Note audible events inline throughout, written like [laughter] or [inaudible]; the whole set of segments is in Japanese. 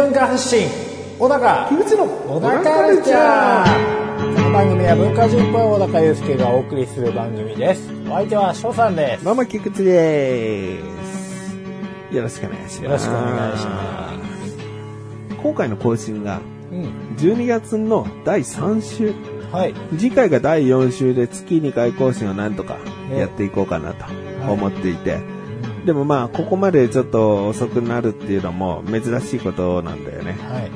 文化発信。小高。樋口の小高カルチャー。この番組は文化人っぽい小高祐介がお送りする番組です。お相手は翔さんです。どうも、菊池です。よろしくお願いします。よろしくお願いしま今回の更新がうん。12月の第3週。はい。次回が第4週で月2回更新をなんとかやっていこうかなと思っていて。でもまあ、ここまでちょっと遅くなるっていうのも珍しいことなんだよね。はい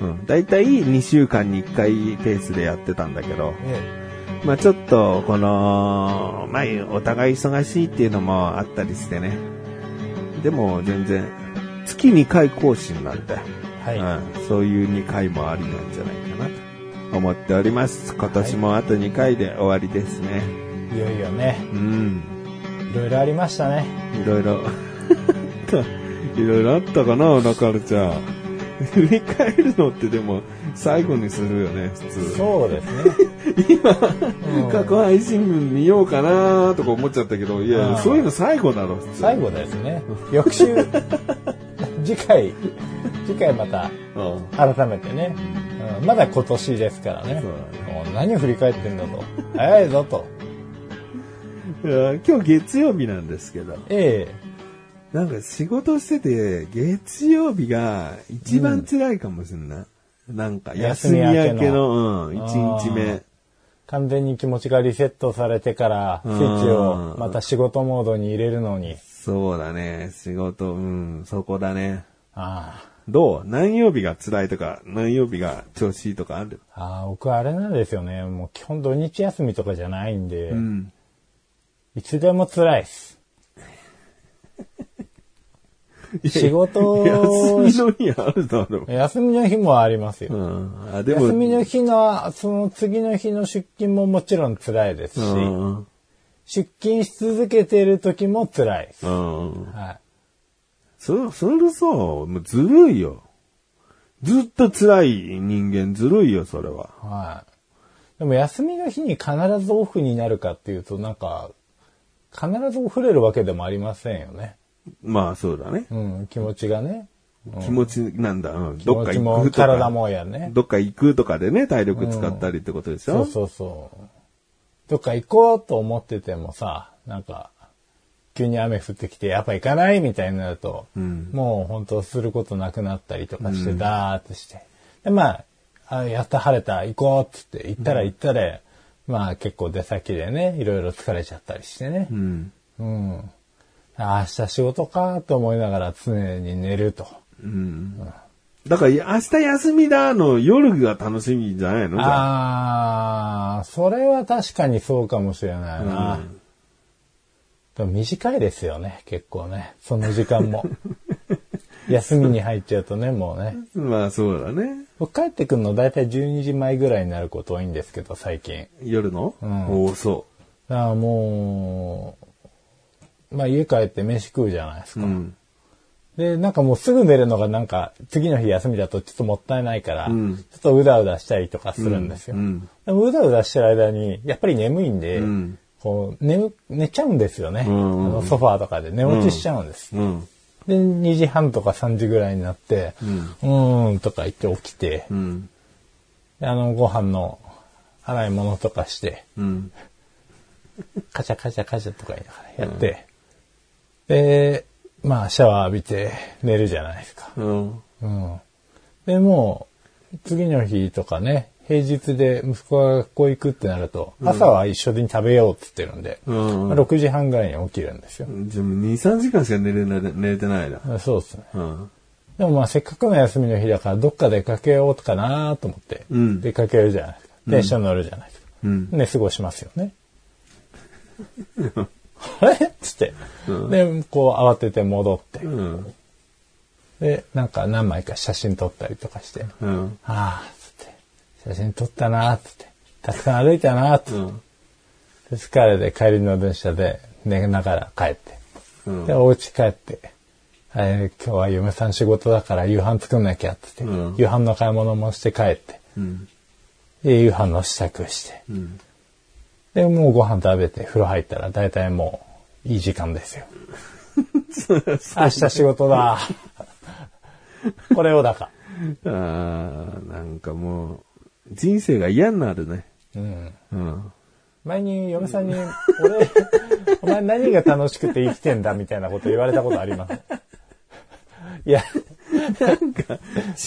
うん。だいたい2週間に1回ペースでやってたんだけど、えまあちょっと、この、まあお互い忙しいっていうのもあったりしてね。でも全然、月2回更新なんで、はいうん、そういう2回もありなんじゃないかなと思っております。今年もあと2回で終わりですね。いよいよねうん。いろいろありましたね。いろいろ、[laughs] いろいろあったかな、小田カルチャー。[laughs] 振り返るのってでも、最後にするよね、普通。そうですね。[laughs] 今、うん。過去配信分見ようかなとか思っちゃったけど、いや、うん。そういうの最後だろ、普通。最後ですね。翌週次回次回またうん。改めてね、うん。まだ今年ですからね。そうだもう何を振り返ってんだと。早いぞと今日月曜日なんですけど、えなんか仕事してて、月曜日が一番辛いかもしれない。なんか、休み明けの、うん、一日あ目。完全に気持ちがリセットされてからスイッチをまた仕事モードに入れるのに。そうだね、仕事、うん、そこだね。あどう？何曜日が辛いとか、何曜日が調子いいとかある？あああ僕あれなんですよね。もう基本土日休みとかじゃないんで、うん。いつでも辛いです仕事休みの日あるだろう。休みの日もありますよ、うん。あ、でも、休みの日のその次の日の出勤ももちろん辛いですし、うん。出勤し続けている時も辛いです、うん。はいそ、それさ、もうずるいよ。ずっと辛い人間ずるいよ、それは。はい。でも休みの日に必ずオフになるかっていうと、なんか、必ずオフれるわけでもありませんよね。まあ、そうだね。うん、気持ちがね。気持ちなんだ。うん。気どっか行くとか。体もやね。どっか行くとかでね、体力使ったりってことでしょ、そうそうそう。どっか行こうと思っててもさ、なんか、急に雨降ってきて、やっぱ行かないみたいになると、んもう本当することなくなったりとかして、ダーってして。で、まあ、あやった晴れた、行こうっつって、行ったら行ったら、まあ結構出先でね、いろいろ疲れちゃったりしてね。うん。うん。あ明日仕事かと思いながら常に寝ると。うん。だから、明日休みだの夜が楽しみじゃないの？じゃあああ、それは確かにそうかもしれないな。でも短いですよね、結構ね。その時間も。[laughs] 休みに入っちゃうとね、もうね。[laughs] まあ、そうだね。僕帰ってくるの大体12時前ぐらいになること多いんですけど、最近。夜の、んおお、そだからもう、まあ家帰って飯食うじゃないですう。か。うん。で、なんかもうすぐ寝るのがなんか、次の日休みだとちょっともったいないから、うんちょっとうだうだしたりとかするんですよ。うんでもうだうだしてる間に、やっぱり眠いんで、うんこう寝寝ちゃうんですよね、んうんうんあのソファーとかで寝落ちしちゃうんです。うん。で、2時半とか3時ぐらいになって、うーんとか言って起きて、うん。であの、ご飯の洗い物とかして、うん。カチャカチャカチャとかやって、で、まあシャワー浴びて寝るじゃないですか。うん。うん。で、もう、次の日とかね、平日で息子が学校行くってなると、朝は一緒に食べようって言ってるんで、うんまあ6時半ぐらいに起きるんですよ。じゃあもう2、3時間しか寝れな寝れてないな。そうですね。うん。でもまあせっかくの休みの日だからどっか出かけようかなと思って、うん出かけるじゃないですか。電車乗るじゃないですか。うん。で、過ごしますよね。[laughs] あれ？っつって。で、こう慌てて戻って。うん。で、なんか何枚か写真撮ったりとかして。うん。ああ。写真撮ったな、つって。たくさん歩いたな、つって。うん。で疲れで帰りの電車で寝ながら帰って。うんで、お家帰って。えー今日は嫁さん仕事だから夕飯作んなきゃ、つって。うん夕飯の買い物もして帰って。うん。で、夕飯の支度して。うん。で、もうご飯食べて風呂入ったら大体もういい時間ですよ。[laughs] 明日仕事だ。[laughs] これをだか。あーなんかもう、人生が嫌になるね。うん。うん。前に嫁さんに、俺、[laughs] お前何が楽しくて生きてんだみたいなこと言われたことあります？[laughs] いや、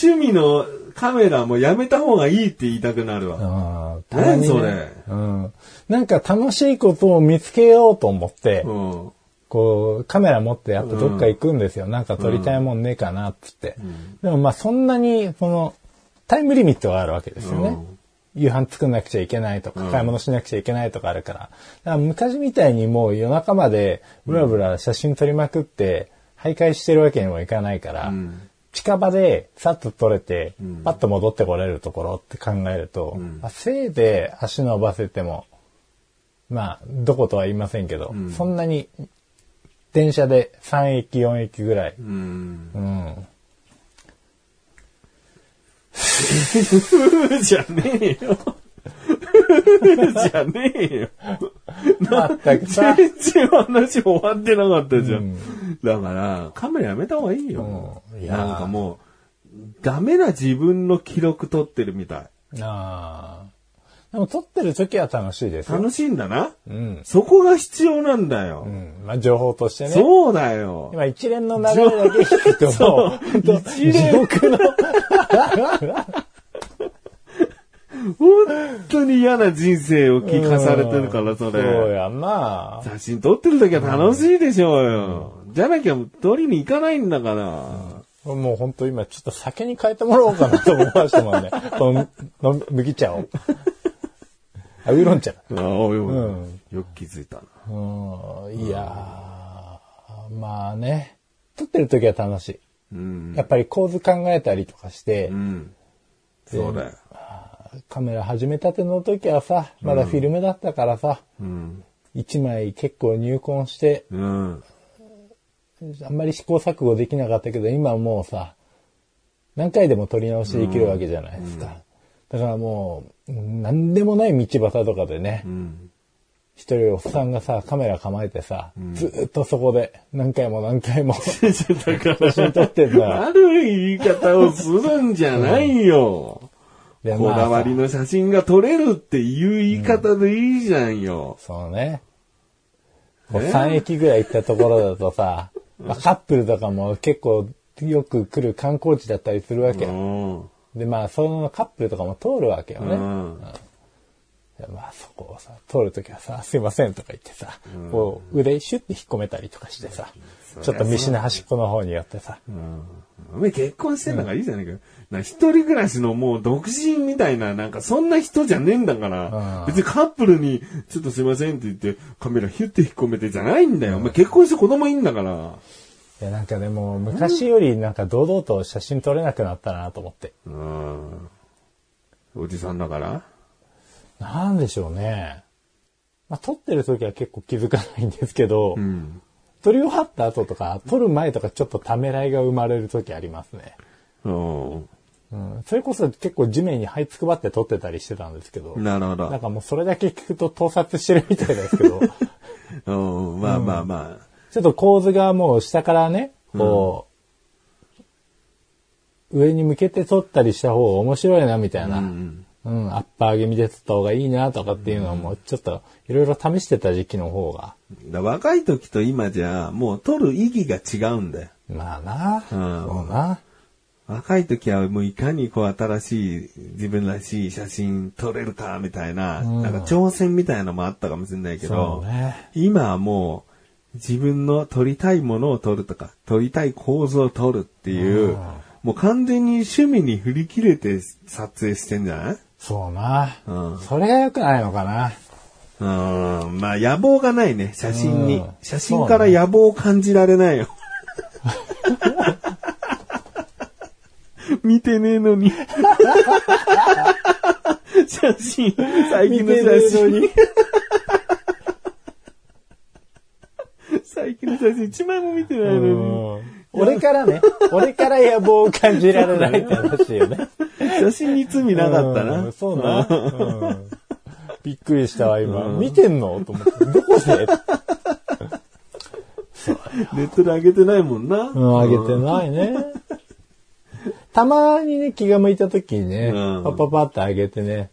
趣味のカメラもやめた方がいいって言いたくなるわ。何それ？うん。なんか楽しいことを見つけようと思って、うん。こう、カメラ持ってやっぱどっか行くんですよ。なんか撮りたいもんねえかなっつって。でもまあそんなに、その、タイムリミットがあるわけですよね。夕飯作んなくちゃいけないとか、買い物しなくちゃいけないとかあるから。だから昔みたいにもう夜中までブラブラ写真撮りまくって、徘徊してるわけにもいかないから、ん近場でさっと撮れて、パッと戻ってこれるところって考えると、まあ、せいで足伸ばせても、まあ、どことは言いませんけど、そんなに電車で3駅、4駅ぐらい。うん。うん。じゃねえよ。[laughs] じゃねえよ。まったくさ、全然話終わってなかったじゃん。だから、カメラやめた方がいいよ。うんいなんかもう、ダメな自分の記録撮ってるみたい。ああ。でも撮ってる時は楽しいですよ。楽しいんだな。うん。そこが必要なんだよ。うん。まあ、情報としてね。そうだよ。今一連の流れだけ聞くともう、一連地獄の、本当に嫌な人生を聞かされてるから、そそうれ。やんな。写真撮ってる時は楽しいでしょうよ。じゃなきゃ撮りに行かないんだから。もう本当今ちょっと酒に変えてもらおうかなと思いましたもんね。このの麦茶を。あ、ウーロン茶。ああ、よく気づいたな。うん。いやー、まあね。撮ってる時は楽しうんい。。やっぱり構図考えたりとかしてう、ん。そうだよ。カメラ始めたての時はさ、まだフィルムだったからさ、うん。一枚結構入魂して、うん。あんまり試行錯誤できなかったけど、今はもうさ、何回でも撮り直しできるわけじゃないですか。だからもう、何でもない道端とかでね、うん。一人おっさんがさ、カメラ構えてさ、ずーっとそこで何回も何回も写真撮ってんだ。悪い言い方をするんじゃないよ。でこだわりまあの写真が撮れるっていう言い方でいいじゃんよ。さそうね。こう3駅ぐらい行ったところだとさ、まあカップルとかも結構よく来る観光地だったりするわけよ。うん。で、まあ、そのカップルとかも通るわけよね。うん。でまあ、そこをさ、通るときはさ、すいませんとか言ってさ、こう、腕シュッて引っ込めたりとかしてさ、ちょっと道の端っこの方に寄ってさ、お前結婚してんだからいいじゃないかよ。な一人暮らしのもう独身みたいな、なんかそんな人じゃねえんだからうん、別にカップルに、ちょっとすいませんって言って、カメラヒュッて引っ込めてじゃないんだよ。お前結婚して子供いいんだから。いや、なんかでも、昔よりなんか堂々と写真撮れなくなったなと思って。うん。おじさんだから？なんでしょうね。まあ、撮ってる時は結構気づかないんですけど、うん。撮り終わった後とか、撮る前とかちょっとためらいが生まれる時ありますね。うん。うん。それこそ結構地面に這いつくばって撮ってたりしてたんですけど、なるほどなん。かもうそれだけ聞くと盗撮してるみたいですけど、[laughs] うん。まあまあまあ。ちょっと構図がもう下からね、こう、上に向けて撮ったりした方が面白いなみたいな、うん。うん、アッパー気味で撮った方がいいなとかっていうのをもうちょっといろいろ試してた時期の方が、だ若い時と今じゃ、もう撮る意義が違うんだよ。まあな、うんそうな。若い時はもういかにこう新しい自分らしい写真撮れるかみたいな、うんなんか挑戦みたいなのもあったかもしれないけそど。今はもう自分の撮りたいものを撮るとか、撮りたい構図を撮るっていう、うんもう完全に趣味に振り切れて撮影してんじゃない？そうな。うんそれが良くないのかな。うん、まあ野望がないね、写真にうん。写真から野望を感じられないよ。[laughs] 見てねえのに。[laughs] 写真、最近の写真。最近の写真一枚も見てないのに。うん俺からね、俺から野望を感じられないって話よね。写真に罪なかったう。なんそうな。うんびっくりしたわ、今。見てんの？と思って。どこで？[laughs] ネットで上げてないもんな。うん、あげてないね。たまにね、気が向いた時にね、うんパッパッパってあげてね。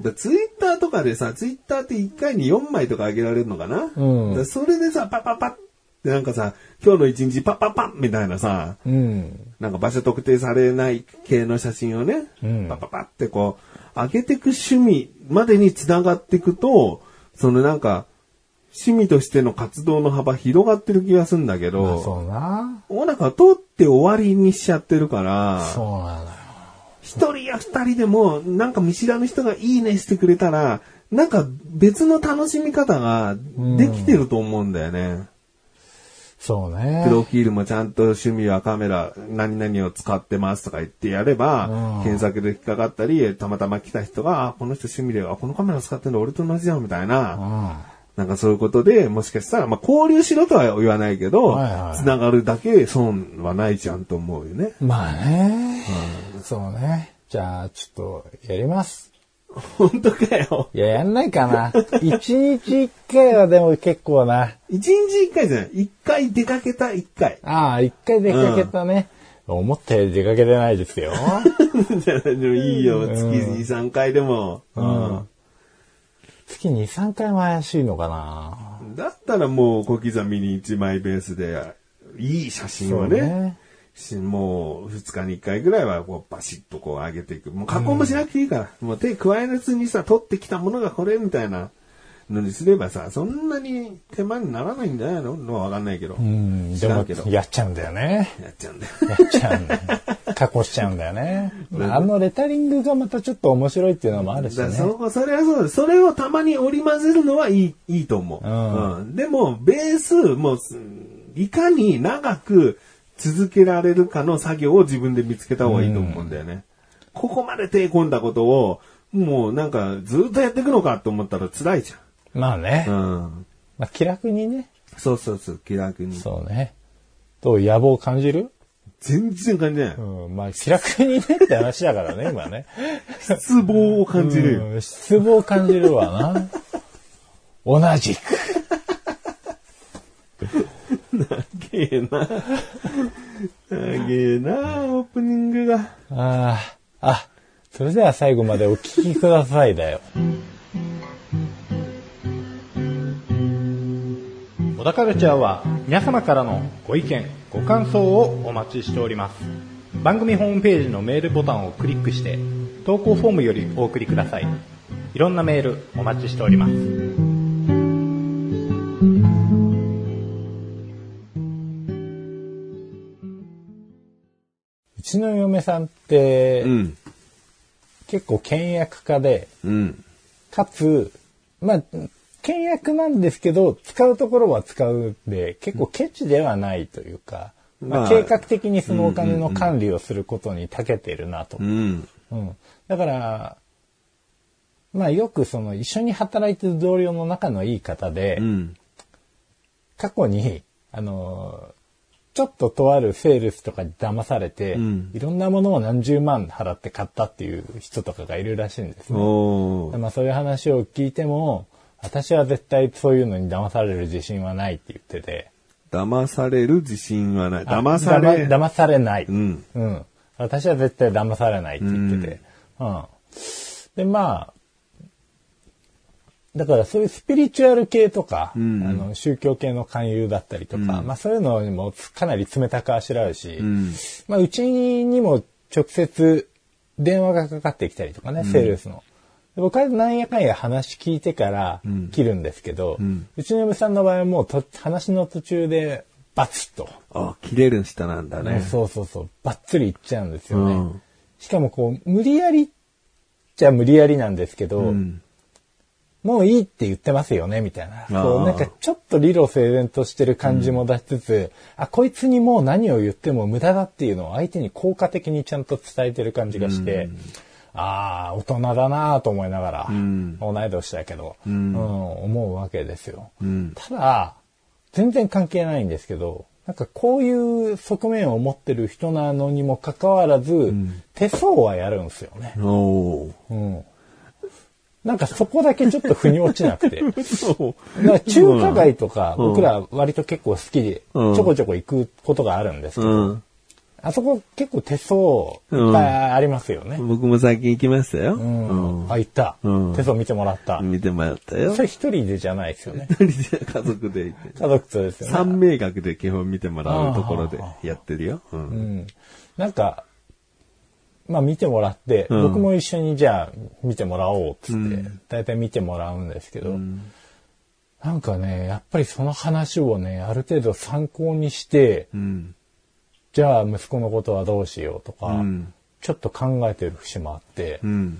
だツイッターとかでさ、ツイッターって1回に4枚とか上げられるのかな？うんだそれでさ、パッパッパッってなんかさ、今日の一日パッパッパッみたいなさ、うん。なんか場所特定されない系の写真をね、うんパッパッパッってこう、上げてく趣味までに繋がっていくと、そのなんか、趣味としての活動の幅広がってる気がするんだけまあど、そうな。もうなんか撮って終わりにしちゃってるから、そうなのよ。一人や二人でも、なんか見知らぬ人がいいねしてくれたら、なんか別の楽しみ方ができてると思うんだよね。そうね。プロフィールもちゃんと趣味はカメラ、何々を使ってますとか言ってやれば、うん検索で引っかかったり、たまたま来た人が、あ、この人趣味で、あ、このカメラ使ってるの俺と同じじゃんみたいな、うん。なんかそういうことで、もしかしたら、まあ交流しろとは言わないけど、はいはいつながるだけ損はないじゃんと思うよね。まあね。そうね。じゃあ、ちょっと、やります。本当かよ。いや、やんないかな。一日一回はでも結構な。一日一回じゃない。一回出かけた一回。ああ、一回出かけたね。思ったより出かけてないですよ。でもいいよ。月2、3回でも。うん。月2、3回も怪しいのかな。だったらもう小刻みに1枚ベースで、いい写真をね、しもう2日に1回ぐらいはこうバシッとこう上げていく。もう加工もしなくていいから。もう手加えずにさ、取ってきたものがこれみたいなのにすればさ、そんなに手間にならないんじゃないの？のはわかんないけど。うん。でも知らんけど、やっちゃうんだよね。やっちゃうんだよ。やっちゃうんだよ。加工しちゃうんだよね。あのレタリングがまたちょっと面白いっていうのもあるしね。そこ、それはそうです。それをたまに織り交ぜるのはいい、いいと思う。うんうんでも、ベース、もう、いかに長く続けられるかの作業を自分で見つけた方がいいと思うんだよね。ここまで手込んだことを、もうなんか、ずっとやっていくのかと思ったら辛いじまあねゃ。ん。うん。まあ気楽にね。そうそうそう、気楽に。そうね。どう野望感じる？全然感じない。うん。まあ気楽にねって話だからね、今ね。失望を感じるよ。うん失望感じるわな。同じく。[laughs] げえな。げえな、オープニングが。ああ、あ、それでは最後までお聞きくださいだよ。小田カルチャーは皆様からのご意見、ご感想をお待ちしております。番組ホームページのメールボタンをクリックして、投稿フォームよりお送りください。いろんなメールお待ちしております。さんって、うん。結構倹約家で、うん。かつ、まあ、倹約なんですけど、使うところは使うんで、結構ケチではないというか、まあ、まあ計画的にそのお金の管理をすることに長けてるなと。うん。うん。だから、まあよくその一緒に働いてる同僚の仲のいい方で、うん。過去に、あの、ちょっととあるセールスとかに騙されて、うんいろんなものを何十万払って買ったっていう人とかがいるらしいんですね。まあそういう話を聞いても、私は絶対そういうのに騙される自信はないって言ってて。騙される自信はない。あ騙され、騙騙されない。うん。うん。私は絶対騙されないって言ってて。うん。で、まあ、だからそういうスピリチュアル系とか、んあの宗教系の勧誘だったりとか、まあそういうのにもかなり冷たくあしらうし、うん。まあうちにも直接電話がかかってきたりとかね、セールスの。で僕はなんやかんや話聞いてから切るんですけど、うんちの嫁さんの場合はもうと話の途中でバツッと、あ、切れる人なんだね。そうそうそう、ばっつりいっちゃうんですよね。うんしかもこう、無理やりっちゃ無理やりなんですけど、うん。もういいって言ってますよね、みたいな。ーこうなんかちょっと理路整然としてる感じも出しつつ、あ、こいつにもう何を言っても無駄だっていうのを相手に効果的にちゃんと伝えてる感じがして、ああ、大人だなと思いながら、ん同い年だけど、んうん思うわけですよ。うん。ただ、全然関係ないんですけど、なんかこういう側面を持ってる人なのにもかかわらず、手相はやるんですよね。うん。なんかそこだけちょっと腑に落ちなくて。[laughs] そ中華街とか、僕ら割と結構好きで、ちうんょこちょこ行くことがあるんですけど、うん。あそこ結構手相いっぱいありますよね。僕も最近行きましたよ。うん。あ、行った、うん手相見てもらった。見てもらったよそ。れ一人でじゃないですよね。一人で家族で行って。家族とですよね。三名学で基本見てもらうところでやってるよ。う。うんん。なんか、まあ見てもらって、うん僕も一緒にじゃあ見てもらおうっつって、だいたい見てもらうんですけど、なんかね、やっぱりその話をね、ある程度参考にして、うん。じゃあ息子のことはどうしようとか、うんちょっと考えてる節もあって、うん。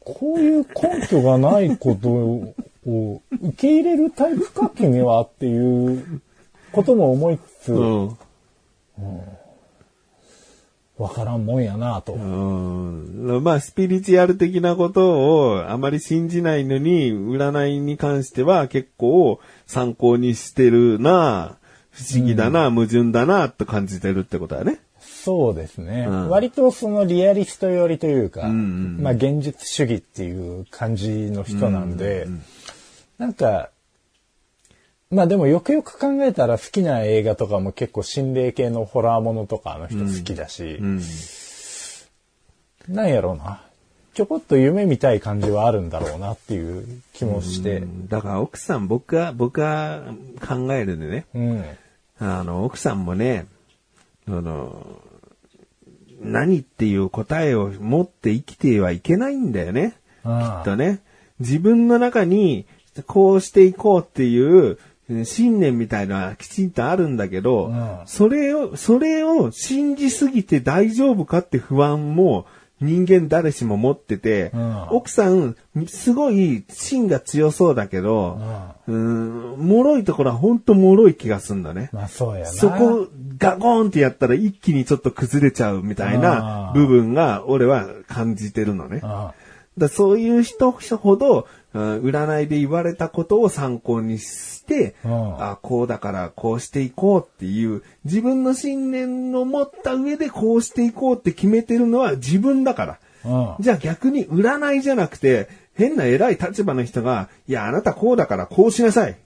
こういう根拠がないことを受け入れるタイプか、君はっていうことも思いつつ、うん。わからんもんやなと。うん。まあ、スピリチュアル的なことをあまり信じないのに、占いに関しては結構参考にしてるな、不思議だな、矛盾だな、と感じてるってことだね。そうですね、うん。割とそのリアリスト寄りというか、んうんまあ現実主義っていう感じの人なんで、なんか、まあでもよくよく考えたら好きな映画とかも結構心霊系のホラーものとかあの人好きだし、うん。なんやろうな。ちょこっと夢見たい感じはあるんだろうなっていう気もして。だから奥さん、僕は、僕は考えるんでね。うん。あの、奥さんもね、あの、何っていう答えを持って生きてはいけないんだよね。ああとね、自分の中にこうしていこうっていうえ信念みたいなのはきちんとあるんだけど、うんそれを、それを信じすぎて大丈夫かって不安も人間誰しも持ってて、うん奥さん、すごい芯が強そうだけど、うん、脆いところは本当脆い気がすんだね。まあそうやな。そこ、ガコーンってやったら一気にちょっと崩れちゃうみたいな部分が俺は感じてるのね。あだそういう人ほど、うん占いで言われたことを参考にして、うんあこうだからこうしていこうっていう、自分の信念を持った上でこうしていこうって決めてるのは自分だから。じゃあ逆に占いじゃなくて、変な偉い立場の人が、いや、あなたこうだからこうしなさい。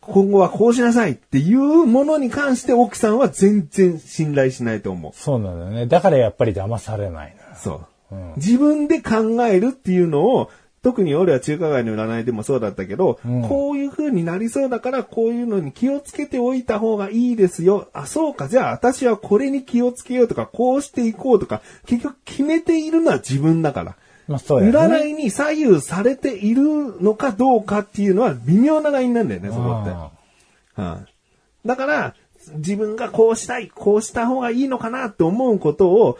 今後はこうしなさいっていうものに関して奥さんは全然信頼しないと思う。そうなんだよね。だからやっぱり騙されないのよ。そう、うん自分で考えるっていうのを、特に俺は中華街の占いでもそうだったけど、うんこういう風になりそうだから、こういうのに気をつけておいた方がいいですよ。あ、そうか、じゃあ私はこれに気をつけようとか、こうしていこうとか、結局決めているのは自分だから。まあそうやね。占いに左右されているのかどうかっていうのは微妙なラインなんだよね、そこって。あはいだから、自分がこうしたい、こうした方がいいのかなと思うことを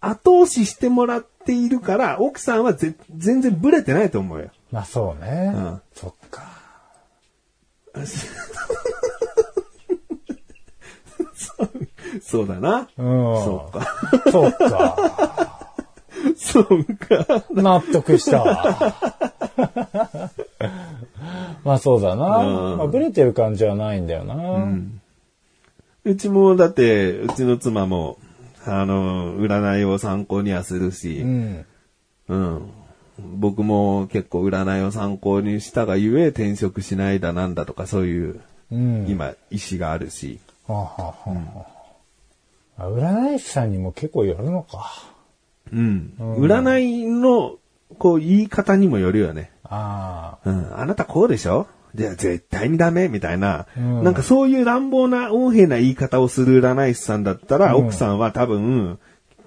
後押ししてもらっているから、奥さんはぜ全然ブレてないと思うよ。まあそうね。うんそっか。[laughs] そうだな。うん。そうか。そうか。そうか。納得した。まあそうだな。うんまあブレてる感じはないんだよな。うちも、だって、うちの妻も、あの、占いを参考にはするし、うん。うん。僕も結構占いを参考にしたがゆえ転職しないだなんだとかそういう、うん。今、意思があるし。はあはあはああ占い師さんにも結構よるのか。うん。占いの、こう、言い方にもよるよね。あうん。あなたこうでしょ？じゃあ絶対にダメみたいな、うんなんかそういう乱暴な横柄な言い方をする占い師さんだったら、うん奥さんは多分、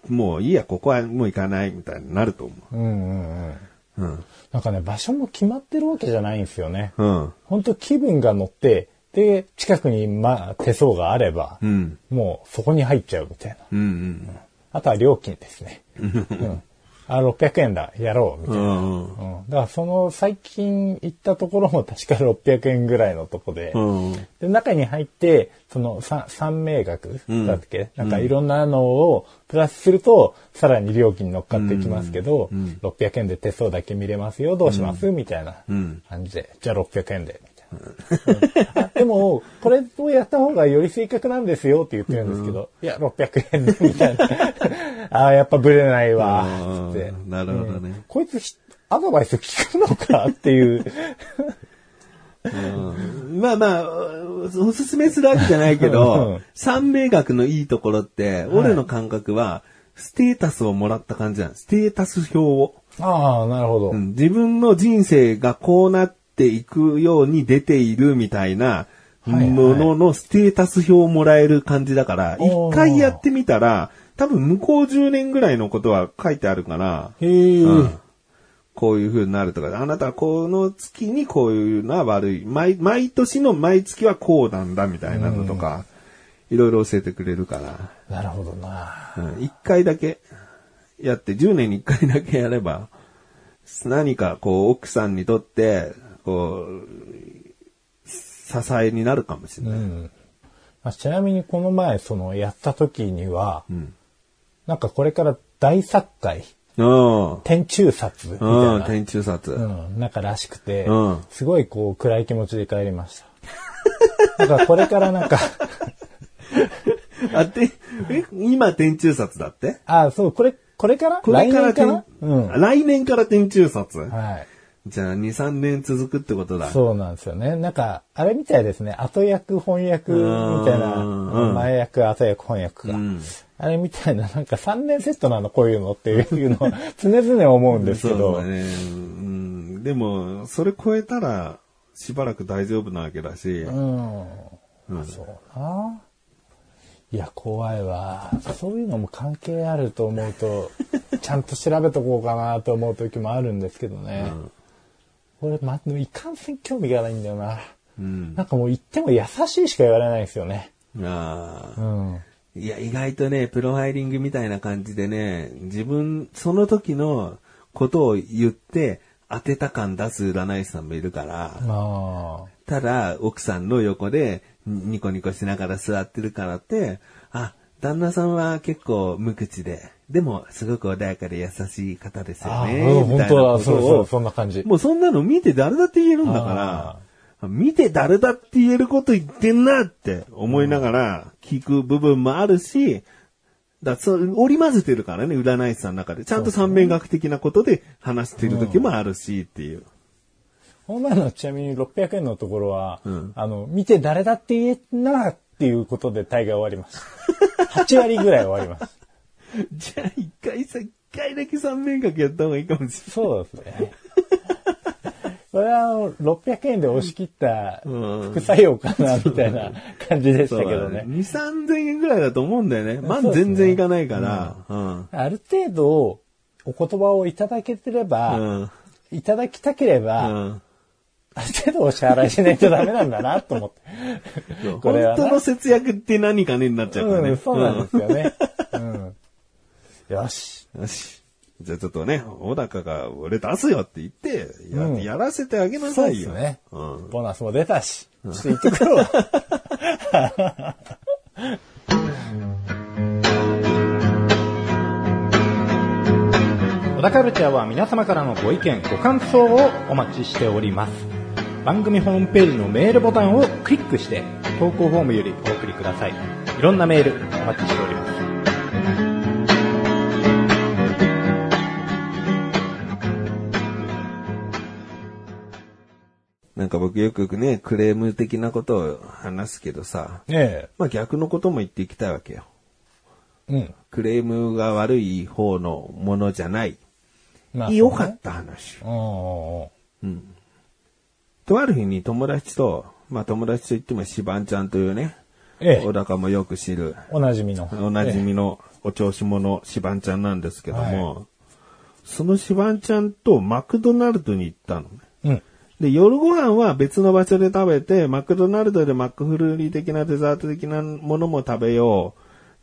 もういいや、ここはもう行かないみたいになると思あ。うんうんうん。う。うん。なんかね、場所も決まってるわけじゃないんですよね。うん。本当気分が乗って、で、近くに、まあ、手相があれば、うん。もうそこに入っちゃうみたいな。うん。うん。あとは料金ですね。[laughs] うん、あ、600円だ、やろう、みたいな。うん。うん、だからその最近行ったところも [laughs] 確か600円ぐらいのとこで、うん。で中に入って、その三三名学うん。だっけ、なんかいろんなのをプラスすると、さらに料金乗っかってきますけど、600円で手相だけ見れますよ、どうします、みたいなうん。感じで、じゃあ600円で、[laughs] でも、これをやった方がより正確なんですよって言ってるんですけど、いや、600円で、みたいな。[laughs] ああ、やっぱブレないわ、つって。うんなるほどねうんこいつひ、アドバイス聞くのかっていう。うんまあまあ、おすすめするわけじゃないけうんど、三名学のいいところって、俺の感覚は、ステータスをもらった感じなんステータス表を。ああ、なるほど。うん自分の人生がこうなっていくように出ているみたいなもののステータス表をもらえる感じだから、一回やってみたら、多分向こう10年ぐらいのことは書いてあるから、へえ、うん。こういう風になるとか、あなたはこの月にこういうのは悪い。毎、毎年の毎月はこうなんだみたいなのとか、いろいろ教えてくれるから、なるほどな。うん。一回だけやって、10年に一回だけやれば、何かこう奥さんにとって、こう、支えになるかもしれない。うん。まあちなみにこの前、その、やった時には、んなんかこれから大作会、うん。天中殺みたいうん、な、天中殺。うん、なんからしくて、うんすごいこう暗い気持ちで帰りました。[laughs] だからこれからなんか、あ、て、え、今天中殺だって？あ、そう、これ、これから？これから来年かな天うん。来年から天中殺？はい。じゃあ、2、3年続くってことだ。そうなんですよね。なんか、あれみたいですね。後役、翻訳みたいな、うん前役、後役、翻訳が。うんあれみたいな、なんか3年セットなの、こういうのっていうのを [laughs] 常々思うんですけそうど。だね。うん。でも、それ超えたら、しばらく大丈夫なわけだし。うん。そうな。いや、怖いわ。そういうのも関係あると思うと、ちゃんと調べとこうかなと思う時もあるんですけどね。俺、ま、いかんせん興味がないんだよな。うん。なんかもう言っても優しいしか言われないですよね。ああ。うん。いや、意外とね、プロファイリングみたいな感じでね、自分、その時のことを言って、当てた感出す占い師さんもいるから、あただ、奥さんの横で、ニコニコしながら座ってるからって、あ、旦那さんは結構無口で、でも、すごく穏やかで優しい方ですよね。うん本当だ、ことをそうそう、そんな感じ。もうそんなの見て誰だって言えるんだから、見て誰だって言えること言ってんなって思いながら聞く部分もあるし、だそう織り交ぜてるからね、占い師さんの中で。ちゃんと三面学的なことで話してる時もあるしっていう。この前のちなみに600円のところは、んあの、見て誰だって言えんなっていうことで大概終わりました。8割ぐらい終わります。[laughs] じゃあ一回さ、一回だけ三面学やった方がいいかもしそうですね。これはあの600円で押し切ったうん副作用かなみたいな感じでしれない。たけどね。2、3000円ぐらいだと思うんだよね。まあそうですね全然いかないから。うん。ある程度お言葉をいただけてれば、うん。いただきたければ、うん。ある程度お支払いしないとダメなんだなと思って。これはな本当の節約って何かねになっちゃうからね。うん、そうなんですよね。うん。よし。よし。じゃあちょっとね、小高が俺出すよって言って、や,、うんやらせてあげなそうさいよ。ですね。うん。ボーナスも出たし、ちょっと行ってくるわ。小田カルチャーは皆様からのご意見、ご感想をお待ちしております。番組ホームページのメールボタンをクリックして、投稿フォームよりお送りください。いろんなメールお待ちしております。なんか僕よくね、クレーム的なことを話すけどさ、えまあ逆のことも言っていきたいわけよ。え。うん。クレームが悪い方のものじゃない。ま良かった話。た。うんうんとある日に友達と、まあ友達と言ってもシバンちゃんというね、ええ小。高もよく知る、おなじみの。おなじみのお調子者シバンちゃんなんですけども、そのシバンちゃんとマクドナルドに行ったのね。で、夜ご飯は別の場所で食べて、マクドナルドでマックフルーリー的なデザート的なものも食べよ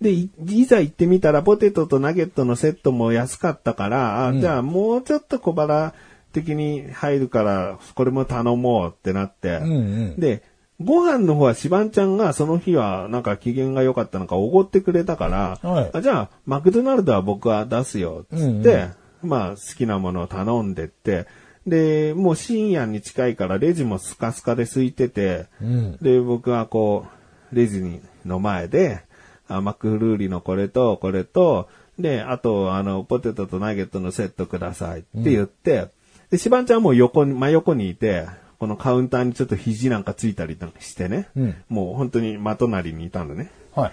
う。で、いいざ行ってみたらポテトとナゲットのセットも安かったから、あじゃあもうちょっと小腹的に入るから、これも頼もうってなって。うんうん。で、ご飯の方はシバンちゃんがその日はなんか機嫌が良かったのかおごってくれたから、はいあじゃあマクドナルドは僕は出すよっつって、うんまあ好きなものを頼んでって、で、もう深夜に近いからレジもスカスカで空いてて、うん。で、僕はこう、レジの前で、あマックフルーリーのこれと、これと、で、あと、あの、ポテトとナゲットのセットくださいって言って、で、シバンちゃんはもう横に、真横にいて、このカウンターにちょっと肘なんかついたりしてね、うんもう本当に真隣にいたんだね。は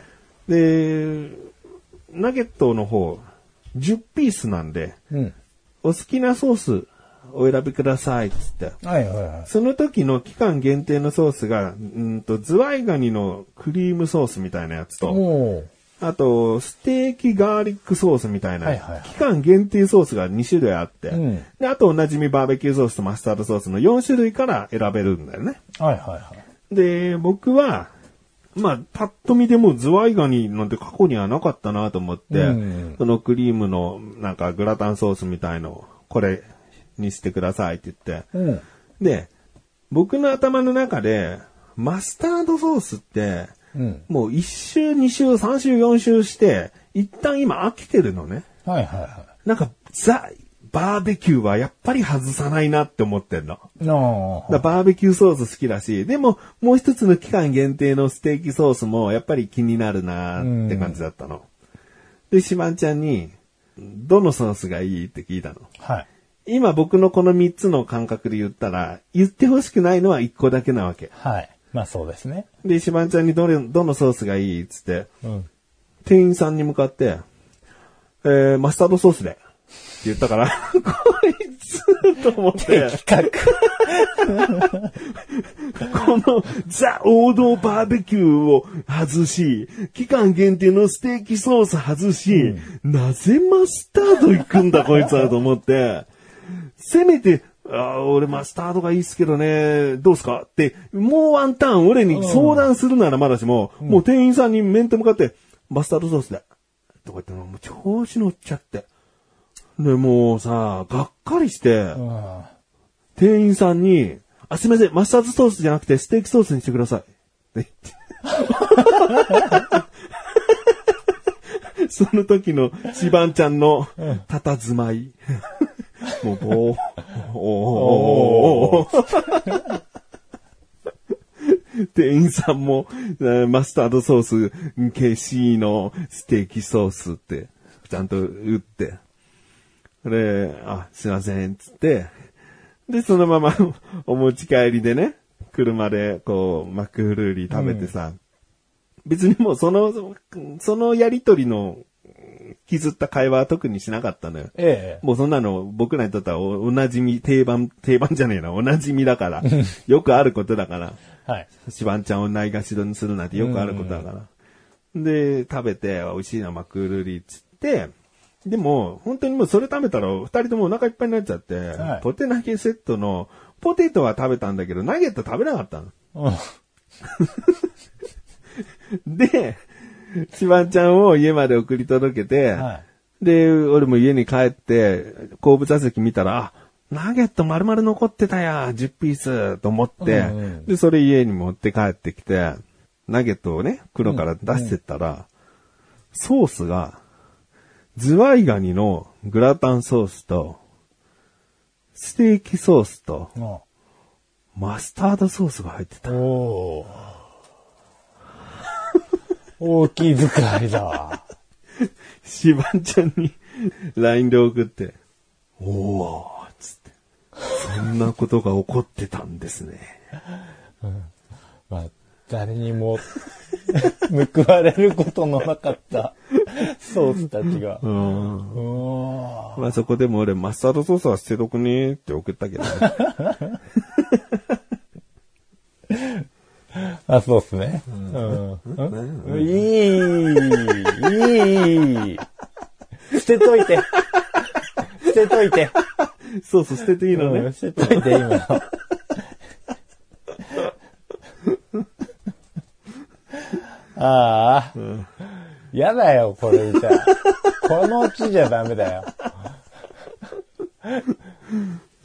い。で、ナゲットの方、10ピースなんで、うん。お好きなソースお選びくださいっつって。はいはいはい。その時の期間限定のソースが、うんと、ズワイガニのクリームソースみたいなやつと。あと、ステーキガーリックソースみたいな、はいはいはい期間限定ソースが2種類あって、うんで、あとおなじみバーベキューソースとマスタードソースの4種類から選べるんだよね。はいはいはい。で、僕は、まあ、パッと見でもうズワイガニなんて過去にはなかったなと思って、うんそのクリームのなんかグラタンソースみたいのをこれにしてくださいって言って、うん。で、僕の頭の中で、マスタードソースって、うん。もう1週、2週、3週、4週して、一旦今飽きてるのね。はいはいはなんか、ザ、バーベキューはやっぱり外さないなって思ってんの。だバーベキューソース好きだし、でももう一つの期間限定のステーキソースもやっぱり気になるなって感じだったの。で、しまんちゃんに、どのソースがいいって聞いたの？あ。はい。今僕のこの3つの感覚で言ったら、言ってほしくないのは1個だけなわけ。はい。まあそうですね。で、しばんちゃんにどれ、どのソースがいいっつって、うん。店員さんに向かって、えー、マスタードソースで。って言ったから、[laughs] こいつと思って、企 [laughs] このザ王道バーベキューを外し、期間限定のステーキソース外し、なぜマスタード行くんだこいつはと思って、せめて、あー俺マスタードがいいっすけどね、どうすか？って、もうワンターン俺に相談するならまだしも、もう店員さんに面と向かって、マスタードソースで。とか言ってもう調子乗っちゃって。で、もうさ、がっかりして。店員さんに、あ、すみません、マスタードソースじゃなくてステーキソースにしてください。って言って [laughs] その時のシバンちゃんの佇まい。もう、ぼー、おーおーおー店員さんも、えーマスタードソース、ケシーのステーキソースって、ちゃんと打って。で、あ、すいません、つって、で、そのままお持ち帰りでね、車でこう、マックフルーリー食べてさ、別にもうその、そのやりとりの傷った会話は特にしなかったのよ。ええ。もうそんなの僕らにとってはおおなじみ、定番、定番じゃねえな、おなじみだから。よくあることだから。はい。シバンちゃんをないがしろにするなんてよくあることだから。で、食べて、美味しいな、マクルリーっつって、でも、本当にもうそれ食べたら、二人ともお腹いっぱいになっちゃって、はいポテナゲセットの、ポテトは食べたんだけど、ナゲット食べなかったの。うん。[laughs] で、シバンちゃんを家まで送り届けて、はい。で、俺も家に帰って、後部座席見たら、あ、ナゲット丸々残ってたや、10ピースと思って、うんうんで、それ家に持って帰ってきて、ナゲットをね、袋から出してったら、ソースが、ズワイガニのグラタンソースと、ステーキソースと、おマスタードソースが入ってた。大きい使いだ。シバンちゃんに LINE で送って、おー、つって。そんなことが起こってたんですね。まあ、誰にも報われることのなかったソースたちが。うん。まあそこでも俺マスタードソースは捨てとくねって送ったけどね。[laughs] [laughs] あ、そうっすね。うん。うんいい、いい。捨てといて。捨てといて。ソース捨てていいのね。うん捨てといて、今の。ああ。やだよ、これじゃ。このうちじゃダメだよ。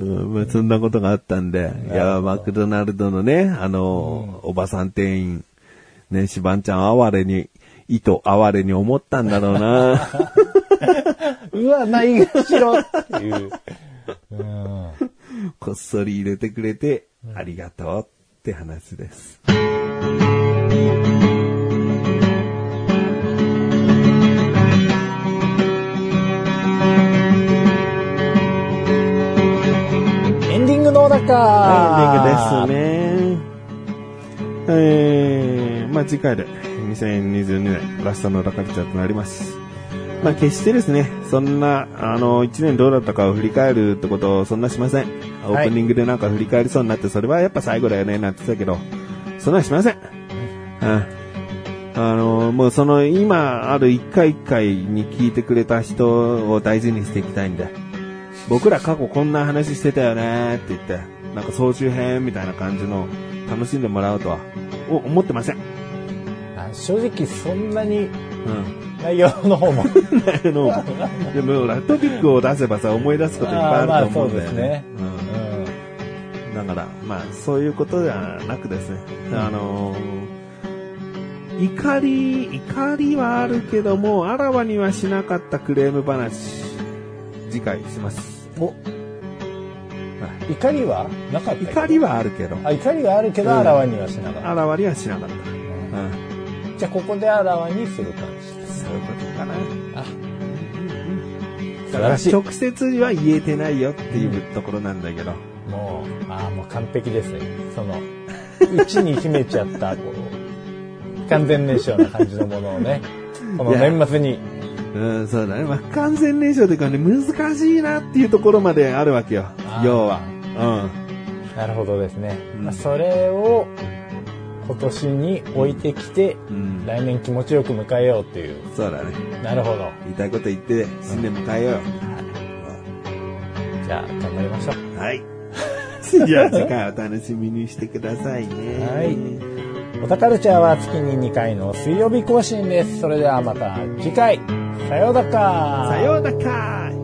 うん、まあそんなことがあったんで、いや、マクドナルドのね、あの、おばさん店員、ね、シバンちゃん哀れに、意図哀れに思ったんだろうな。[laughs] うわ、ないがしろっていう。うん。こっそり入れてくれて、ありがとうって話です。エンディングのだかエンディングですね。えー、まあ次回で2022年ラストのラカルチャーとなります。まあ決してですね、そんな、あの、1年どうだったかを振り返るってことをそんなしません。オープニングでなんか振り返りそうになって、それはやっぱ最後だよね、なんて言ってたけど、そんなのしません。うん。あの、もうその今ある一回一回に聞いてくれた人を大事にしていきたいんで。僕ら過去こんな話してたよねって言って、なんか総集編みたいな感じの楽しんでもらうとは、お思ってません。あ正直そんなにうん。内容の方も。[laughs] あの、でも、ラトピックを出せばさ、思い出すこといっぱいあると思うんだよね。[laughs] まあそうですねうん。だから、まあ、そういうことではなくですね、あのー怒り、怒りはあるけども、あらわにはしなかったクレーム話、次回します。お怒りはなかった怒りはあるけど、あ怒りはあるけど、うんあらわにはしなかった。あらわにはしなかった。うんうん。じゃあ、ここであらわにする感じです。そういうことかな。あ、だから。直接は言えてないよっていうところなんだけど。もう、ああ、もう完璧ですね。その、内に秘めちゃった、こう、不完全燃焼な感じのものをね、[laughs] この年末に、うん、そうだね。まあ、不完全燃焼というかね、難しいなっていうところまであるわけよ要は。なるほどですね。うんまあ、それを今年に置いてきて、うん。うん。来年気持ちよく迎えようっていう。そうだね。なるほど。言いたいこと言って、新年迎えようよ。じゃあ、頑張りましょう。はい。じゃあ次回お楽しみにしてくださいね。はいオタカルチャーは月に2回の水曜日更新です。それではまた次回。さようだか。さようだか